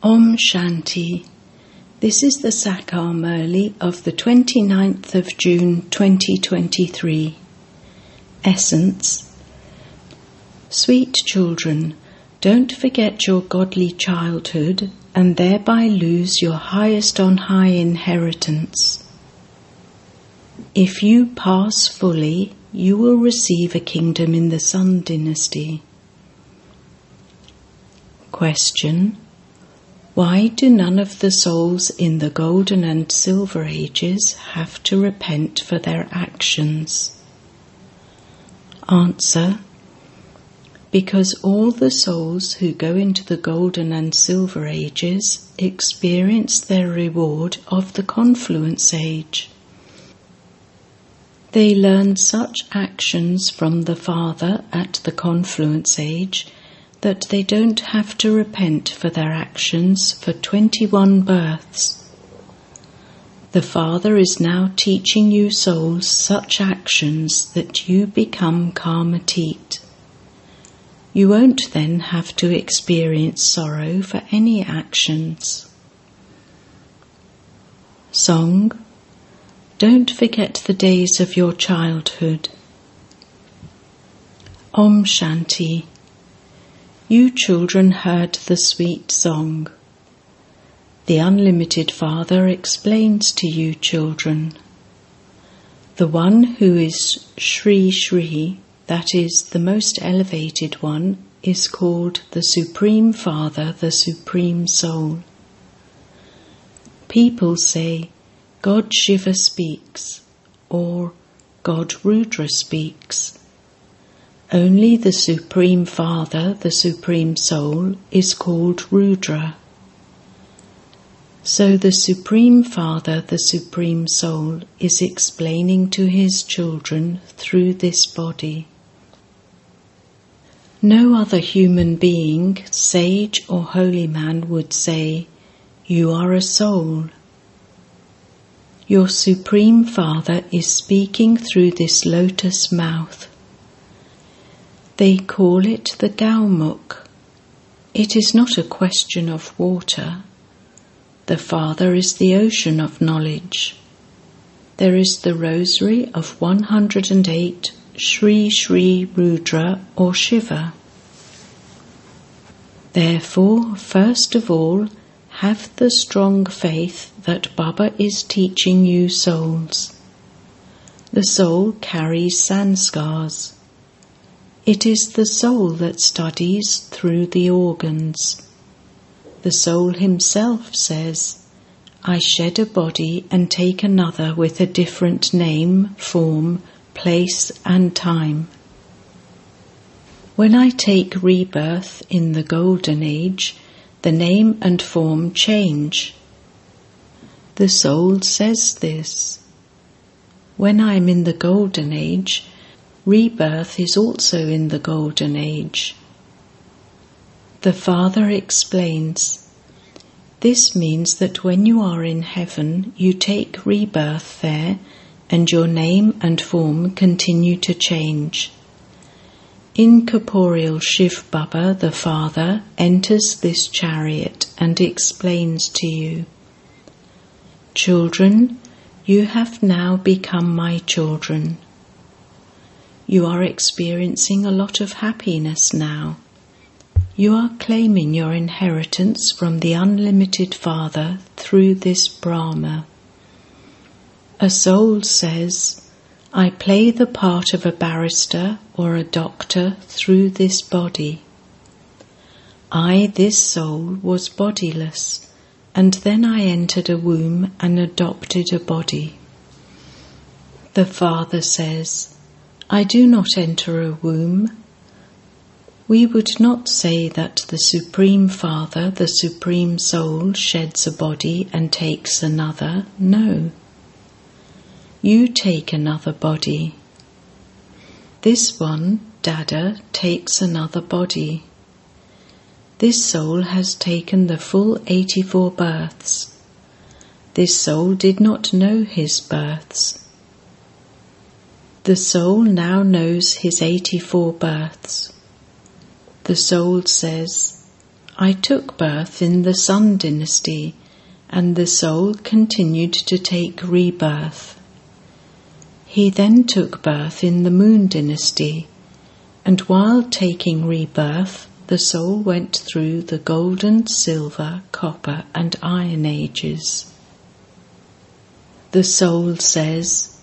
Om Shanti. This is the Sakar Murli of the 29th of June 2023. Essence Sweet children, don't forget your godly childhood and thereby lose your highest on high inheritance. If you pass fully, you will receive a kingdom in the Sun dynasty. Question why do none of the souls in the Golden and Silver Ages have to repent for their actions? Answer Because all the souls who go into the Golden and Silver Ages experience their reward of the Confluence Age. They learn such actions from the Father at the Confluence Age that they don't have to repent for their actions for 21 births. The Father is now teaching you souls such actions that you become karmatit. You won't then have to experience sorrow for any actions. Song Don't forget the days of your childhood. Om Shanti you children heard the sweet song. The Unlimited Father explains to you, children. The one who is Sri Sri, that is, the most elevated one, is called the Supreme Father, the Supreme Soul. People say, God Shiva speaks, or God Rudra speaks. Only the Supreme Father, the Supreme Soul, is called Rudra. So the Supreme Father, the Supreme Soul, is explaining to his children through this body. No other human being, sage or holy man, would say, You are a soul. Your Supreme Father is speaking through this lotus mouth. They call it the Gaumukh. It is not a question of water. The Father is the ocean of knowledge. There is the rosary of 108 Sri Sri Rudra or Shiva. Therefore, first of all, have the strong faith that Baba is teaching you souls. The soul carries sanskars. It is the soul that studies through the organs. The soul himself says, I shed a body and take another with a different name, form, place, and time. When I take rebirth in the Golden Age, the name and form change. The soul says this. When I am in the Golden Age, Rebirth is also in the Golden Age. The Father explains this means that when you are in heaven, you take rebirth there, and your name and form continue to change. Incorporeal Shiv Baba, the Father, enters this chariot and explains to you Children, you have now become my children. You are experiencing a lot of happiness now. You are claiming your inheritance from the unlimited Father through this Brahma. A soul says, I play the part of a barrister or a doctor through this body. I, this soul, was bodiless, and then I entered a womb and adopted a body. The Father says, I do not enter a womb. We would not say that the Supreme Father, the Supreme Soul, sheds a body and takes another. No. You take another body. This one, Dada, takes another body. This soul has taken the full 84 births. This soul did not know his births. The soul now knows his 84 births. The soul says, I took birth in the Sun dynasty, and the soul continued to take rebirth. He then took birth in the Moon dynasty, and while taking rebirth, the soul went through the golden, silver, copper, and iron ages. The soul says,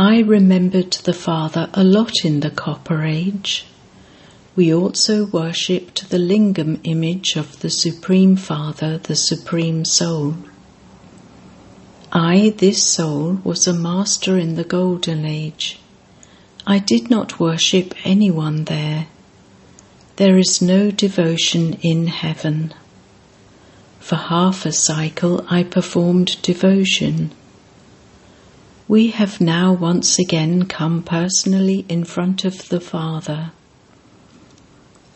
I remembered the Father a lot in the Copper Age. We also worshipped the lingam image of the Supreme Father, the Supreme Soul. I, this soul, was a master in the Golden Age. I did not worship anyone there. There is no devotion in heaven. For half a cycle I performed devotion. We have now once again come personally in front of the Father.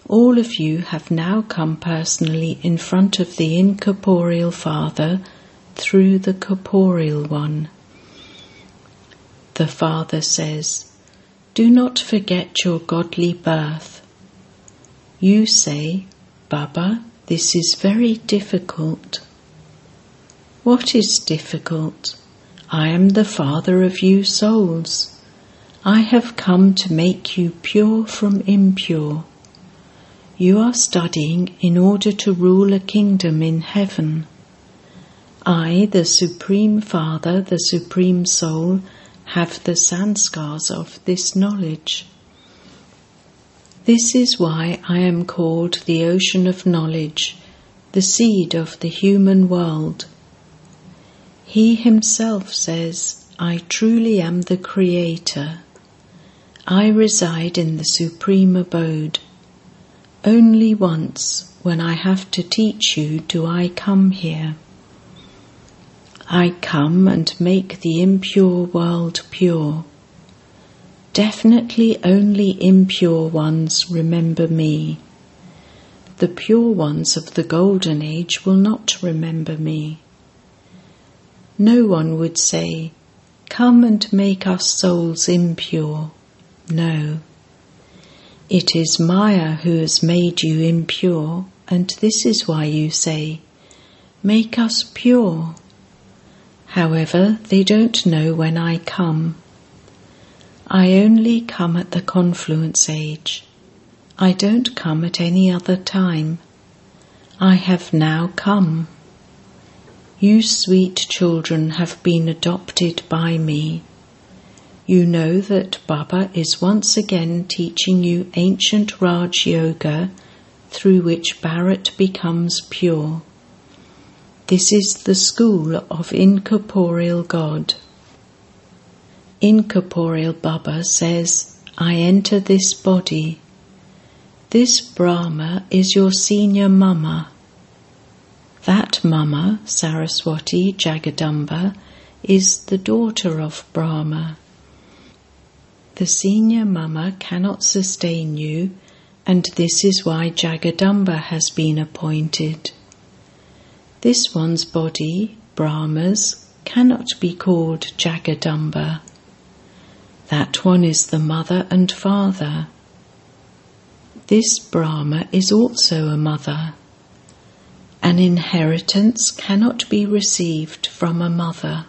All of you have now come personally in front of the incorporeal Father through the corporeal one. The Father says, Do not forget your godly birth. You say, Baba, this is very difficult. What is difficult? I am the Father of you souls. I have come to make you pure from impure. You are studying in order to rule a kingdom in heaven. I, the Supreme Father, the Supreme Soul, have the sanskars of this knowledge. This is why I am called the ocean of knowledge, the seed of the human world. He himself says, I truly am the Creator. I reside in the supreme abode. Only once, when I have to teach you, do I come here. I come and make the impure world pure. Definitely only impure ones remember me. The pure ones of the Golden Age will not remember me no one would say, Come and make our souls impure. No. It is Maya who has made you impure, and this is why you say, Make us pure. However, they don't know when I come. I only come at the confluence age. I don't come at any other time. I have now come. You sweet children have been adopted by me. You know that Baba is once again teaching you ancient Raj Yoga through which Bharat becomes pure. This is the school of incorporeal God. Incorporeal Baba says, I enter this body. This Brahma is your senior mama. That Mama, Saraswati Jagadamba, is the daughter of Brahma. The senior Mama cannot sustain you, and this is why Jagadamba has been appointed. This one's body, Brahma's, cannot be called Jagadamba. That one is the mother and father. This Brahma is also a mother. An inheritance cannot be received from a mother.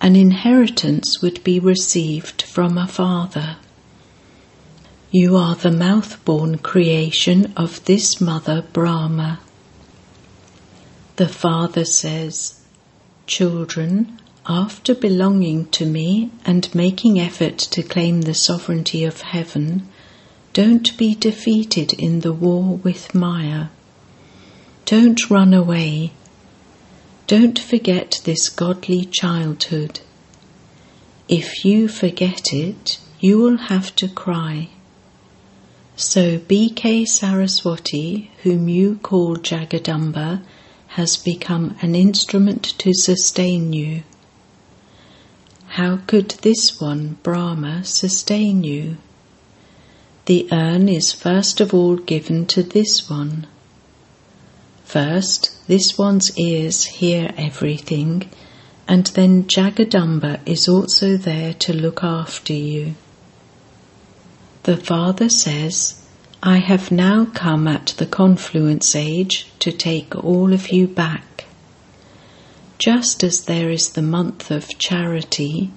An inheritance would be received from a father. You are the mouth born creation of this mother Brahma. The father says, Children, after belonging to me and making effort to claim the sovereignty of heaven, don't be defeated in the war with Maya. Don't run away. Don't forget this godly childhood. If you forget it, you will have to cry. So BK Saraswati, whom you call Jagadamba, has become an instrument to sustain you. How could this one, Brahma, sustain you? The urn is first of all given to this one. First, this one's ears hear everything, and then Jagadamba is also there to look after you. The Father says, I have now come at the confluence age to take all of you back. Just as there is the month of charity,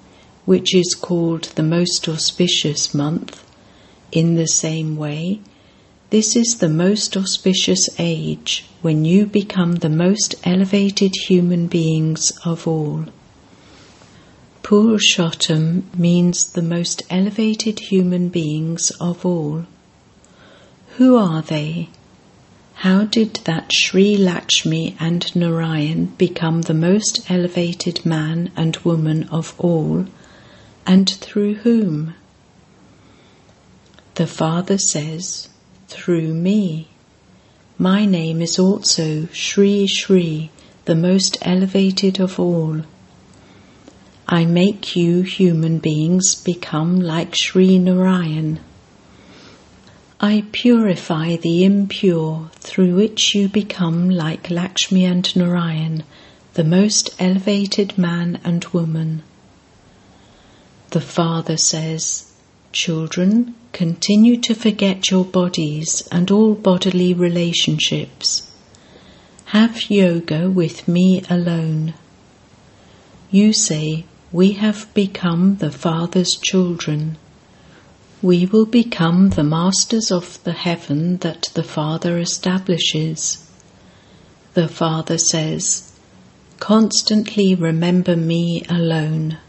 which is called the most auspicious month, in the same way, this is the most auspicious age when you become the most elevated human beings of all. Purushottam means the most elevated human beings of all. Who are they? How did that Sri Lakshmi and Narayan become the most elevated man and woman of all, and through whom? The Father says, Through me. My name is also Sri Sri, the most elevated of all. I make you human beings become like Sri Narayan. I purify the impure, through which you become like Lakshmi and Narayan, the most elevated man and woman. The Father says, Children, continue to forget your bodies and all bodily relationships. Have yoga with me alone. You say, We have become the Father's children we will become the masters of the heaven that the Father establishes. The Father says, Constantly remember me alone.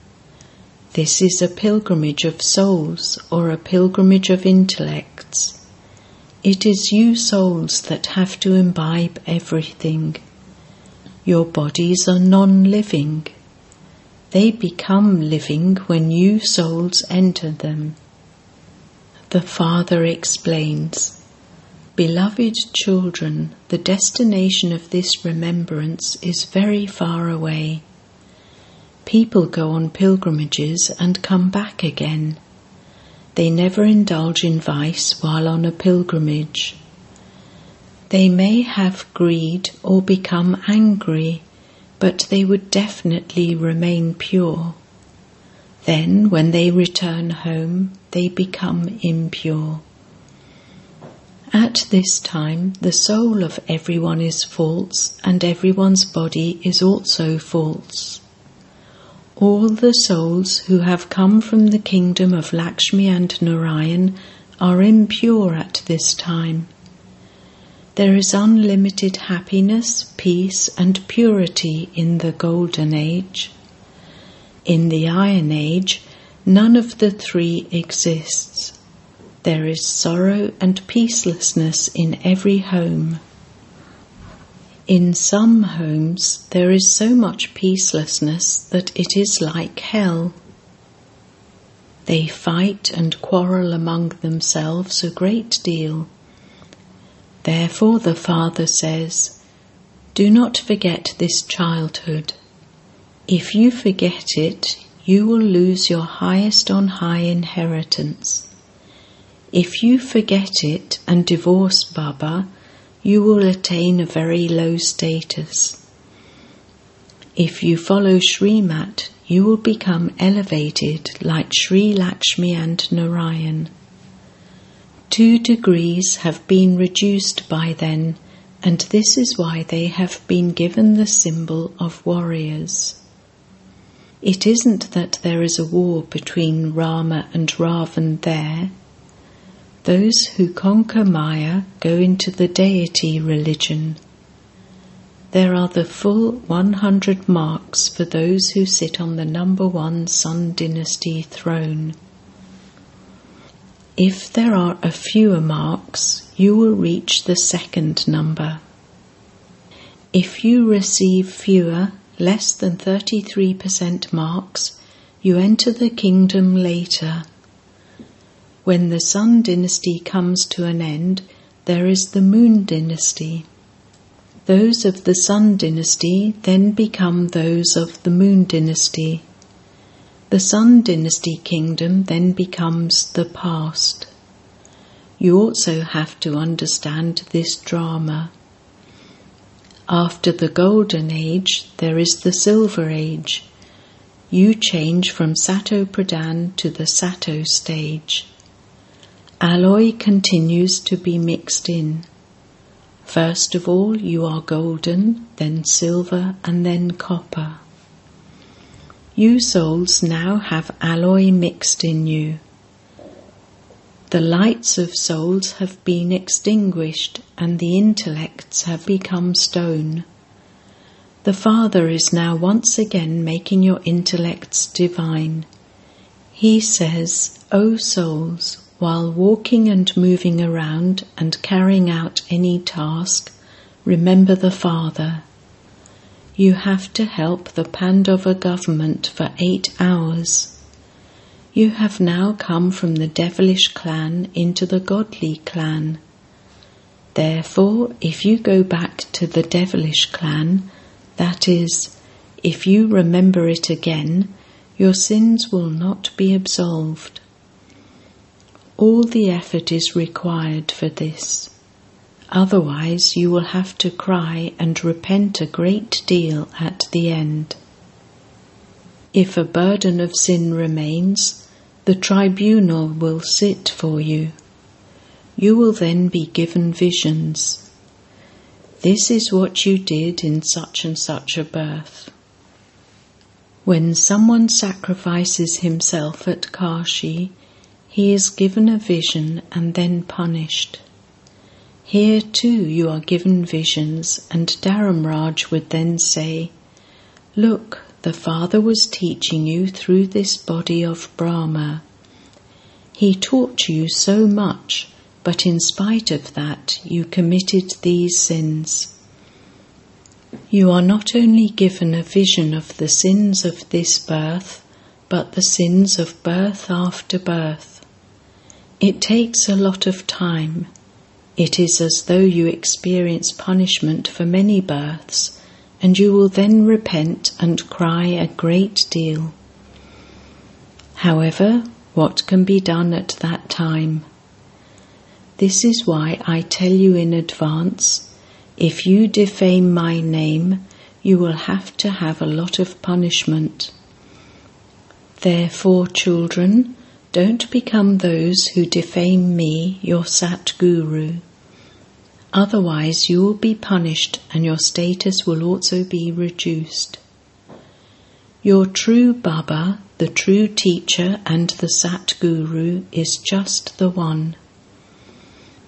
This is a pilgrimage of souls or a pilgrimage of intellects. It is you souls that have to imbibe everything. Your bodies are non living. They become living when you souls enter them. The Father explains Beloved children, the destination of this remembrance is very far away. People go on pilgrimages and come back again. They never indulge in vice while on a pilgrimage. They may have greed or become angry, but they would definitely remain pure. Then, when they return home, they become impure. At this time, the soul of everyone is false, and everyone's body is also false. All the souls who have come from the kingdom of Lakshmi and Narayan are impure at this time. There is unlimited happiness, peace, and purity in the Golden Age. In the Iron Age, none of the three exists. There is sorrow and peacelessness in every home. In some homes, there is so much peacelessness that it is like hell. They fight and quarrel among themselves a great deal. Therefore, the Father says, Do not forget this childhood. If you forget it, you will lose your highest on high inheritance. If you forget it and divorce Baba, you will attain a very low status. If you follow Srimat, you will become elevated like Sri Lakshmi and Narayan. Two degrees have been reduced by then, and this is why they have been given the symbol of warriors. It isn't that there is a war between Rama and Ravan there. Those who conquer Maya go into the deity religion. There are the full 100 marks for those who sit on the number one Sun Dynasty throne. If there are a fewer marks, you will reach the second number. If you receive fewer, less than 33% marks, you enter the kingdom later. When the Sun dynasty comes to an end, there is the Moon dynasty. Those of the Sun dynasty then become those of the Moon dynasty. The Sun dynasty kingdom then becomes the past. You also have to understand this drama. After the Golden Age, there is the Silver Age. You change from Sato Pradhan to the Sato stage. Alloy continues to be mixed in. First of all, you are golden, then silver, and then copper. You souls now have alloy mixed in you. The lights of souls have been extinguished, and the intellects have become stone. The Father is now once again making your intellects divine. He says, O souls, while walking and moving around and carrying out any task, remember the Father. You have to help the Pandava government for eight hours. You have now come from the devilish clan into the godly clan. Therefore, if you go back to the devilish clan, that is, if you remember it again, your sins will not be absolved. All the effort is required for this. Otherwise, you will have to cry and repent a great deal at the end. If a burden of sin remains, the tribunal will sit for you. You will then be given visions. This is what you did in such and such a birth. When someone sacrifices himself at Kashi, he is given a vision and then punished. Here too you are given visions, and Dharamraj would then say, Look, the Father was teaching you through this body of Brahma. He taught you so much but in spite of that, you committed these sins. You are not only given a vision of the sins of this birth, but the sins of birth after birth. It takes a lot of time. It is as though you experience punishment for many births, and you will then repent and cry a great deal. However, what can be done at that time? This is why I tell you in advance if you defame my name, you will have to have a lot of punishment. Therefore, children, don't become those who defame me, your Sat Guru. Otherwise, you will be punished and your status will also be reduced. Your true Baba, the true teacher, and the Sat Guru is just the one.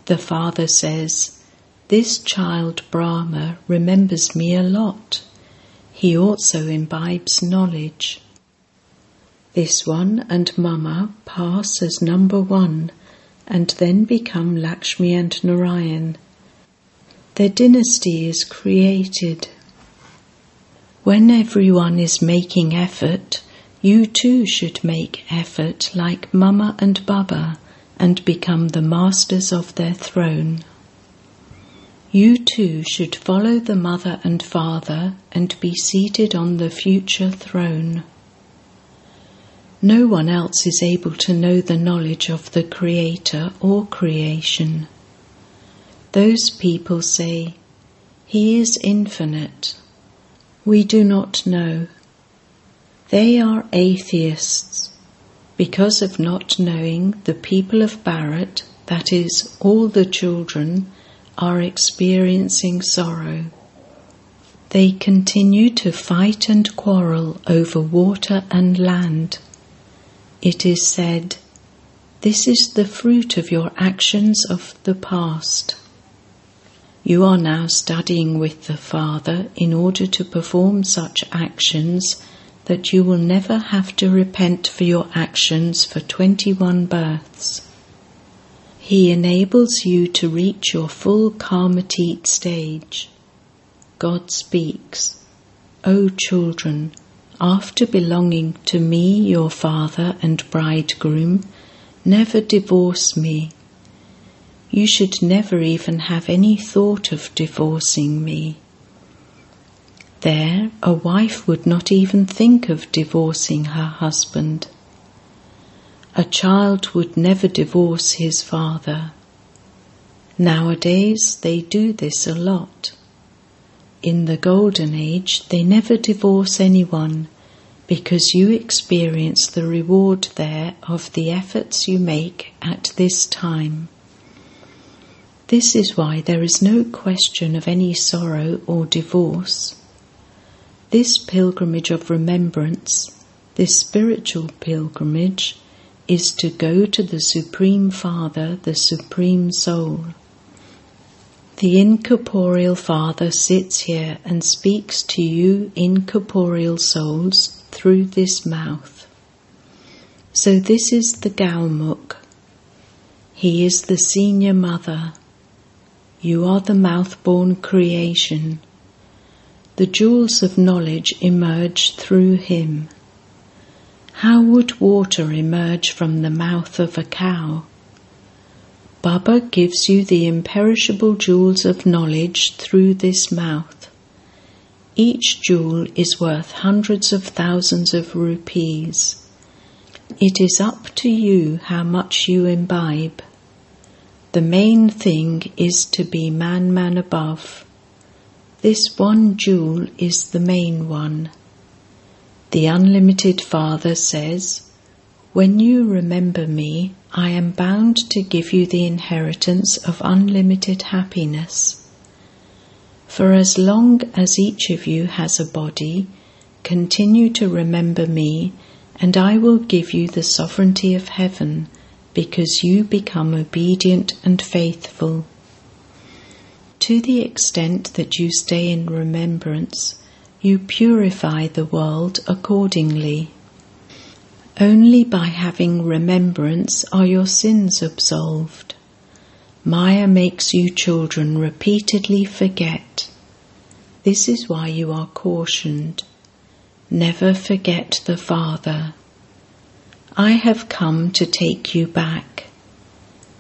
The father says, This child Brahma remembers me a lot. He also imbibes knowledge. This one and Mama pass as number one and then become Lakshmi and Narayan. Their dynasty is created. When everyone is making effort, you too should make effort like Mama and Baba and become the masters of their throne. You too should follow the mother and father and be seated on the future throne. No one else is able to know the knowledge of the Creator or creation. Those people say, He is infinite. We do not know. They are atheists because of not knowing the people of Bharat, that is, all the children, are experiencing sorrow. They continue to fight and quarrel over water and land. It is said, This is the fruit of your actions of the past. You are now studying with the Father in order to perform such actions that you will never have to repent for your actions for 21 births. He enables you to reach your full karmatit stage. God speaks, O children, after belonging to me, your father and bridegroom, never divorce me. You should never even have any thought of divorcing me. There, a wife would not even think of divorcing her husband. A child would never divorce his father. Nowadays, they do this a lot. In the Golden Age, they never divorce anyone because you experience the reward there of the efforts you make at this time. This is why there is no question of any sorrow or divorce. This pilgrimage of remembrance, this spiritual pilgrimage, is to go to the Supreme Father, the Supreme Soul. The incorporeal Father sits here and speaks to you incorporeal souls through this mouth. So this is the Gaumukh. He is the senior mother. You are the mouth-born creation. The jewels of knowledge emerge through him. How would water emerge from the mouth of a cow? Baba gives you the imperishable jewels of knowledge through this mouth. Each jewel is worth hundreds of thousands of rupees. It is up to you how much you imbibe. The main thing is to be Manmanabhav. This one jewel is the main one. The Unlimited Father says, When you remember me, I am bound to give you the inheritance of unlimited happiness. For as long as each of you has a body, continue to remember me, and I will give you the sovereignty of heaven, because you become obedient and faithful. To the extent that you stay in remembrance, you purify the world accordingly. Only by having remembrance are your sins absolved. Maya makes you children repeatedly forget. This is why you are cautioned. Never forget the Father. I have come to take you back.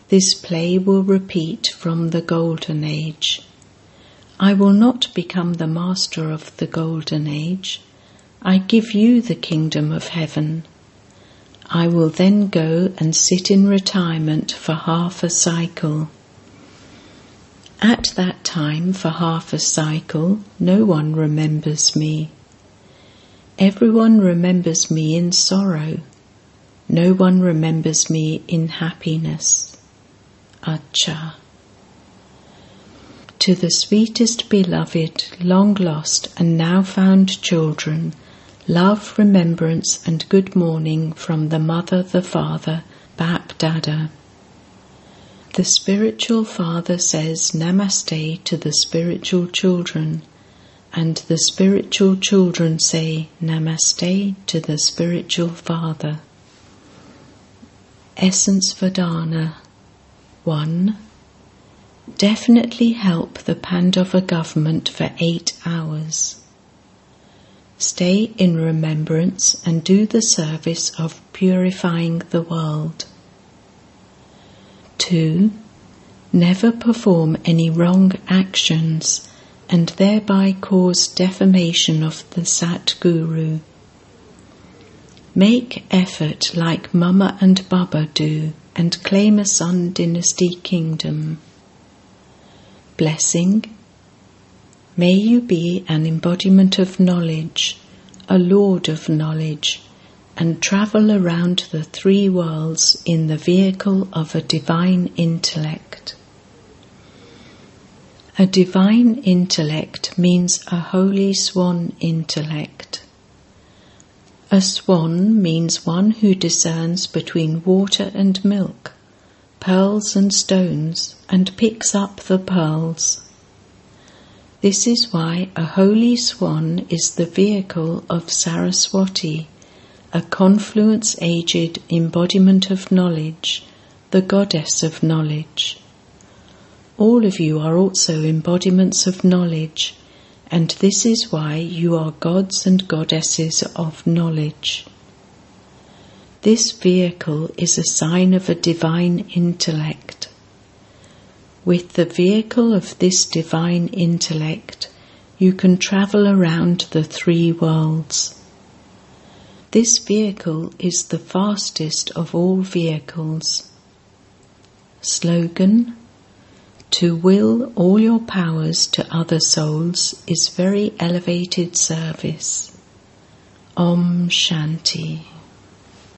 This play will repeat from the Golden Age. I will not become the master of the Golden Age. I give you the kingdom of heaven. I will then go and sit in retirement for half a cycle. At that time, for half a cycle, no one remembers me. Everyone remembers me in sorrow. No one remembers me in happiness. Acha. To the sweetest beloved, long lost, and now found children, Love, remembrance, and good morning from the Mother, the Father, Bap Dada. The spiritual father says Namaste to the spiritual children, and the spiritual children say Namaste to the spiritual father. Essence for dharna 1. Definitely help the Pandava government for eight hours. Stay in remembrance and do the service of purifying the world. 2. Never perform any wrong actions and thereby cause defamation of the Sat Guru. Make effort like Mama and Baba do and claim a Sun Dynasty kingdom. Blessing May you be an embodiment of knowledge, a lord of knowledge, and travel around the three worlds in the vehicle of a divine intellect. A divine intellect means a holy swan intellect. A swan means one who discerns between water and milk, pearls and stones, and picks up the pearls. This is why a holy swan is the vehicle of Saraswati, a confluence aged embodiment of knowledge, the goddess of knowledge. All of you are also embodiments of knowledge, and this is why you are gods and goddesses of knowledge. This vehicle is a sign of a divine intellect. With the vehicle of this divine intellect, you can travel around the three worlds. This vehicle is the fastest of all vehicles. Slogan To will all your powers to other souls is very elevated service. Om Shanti.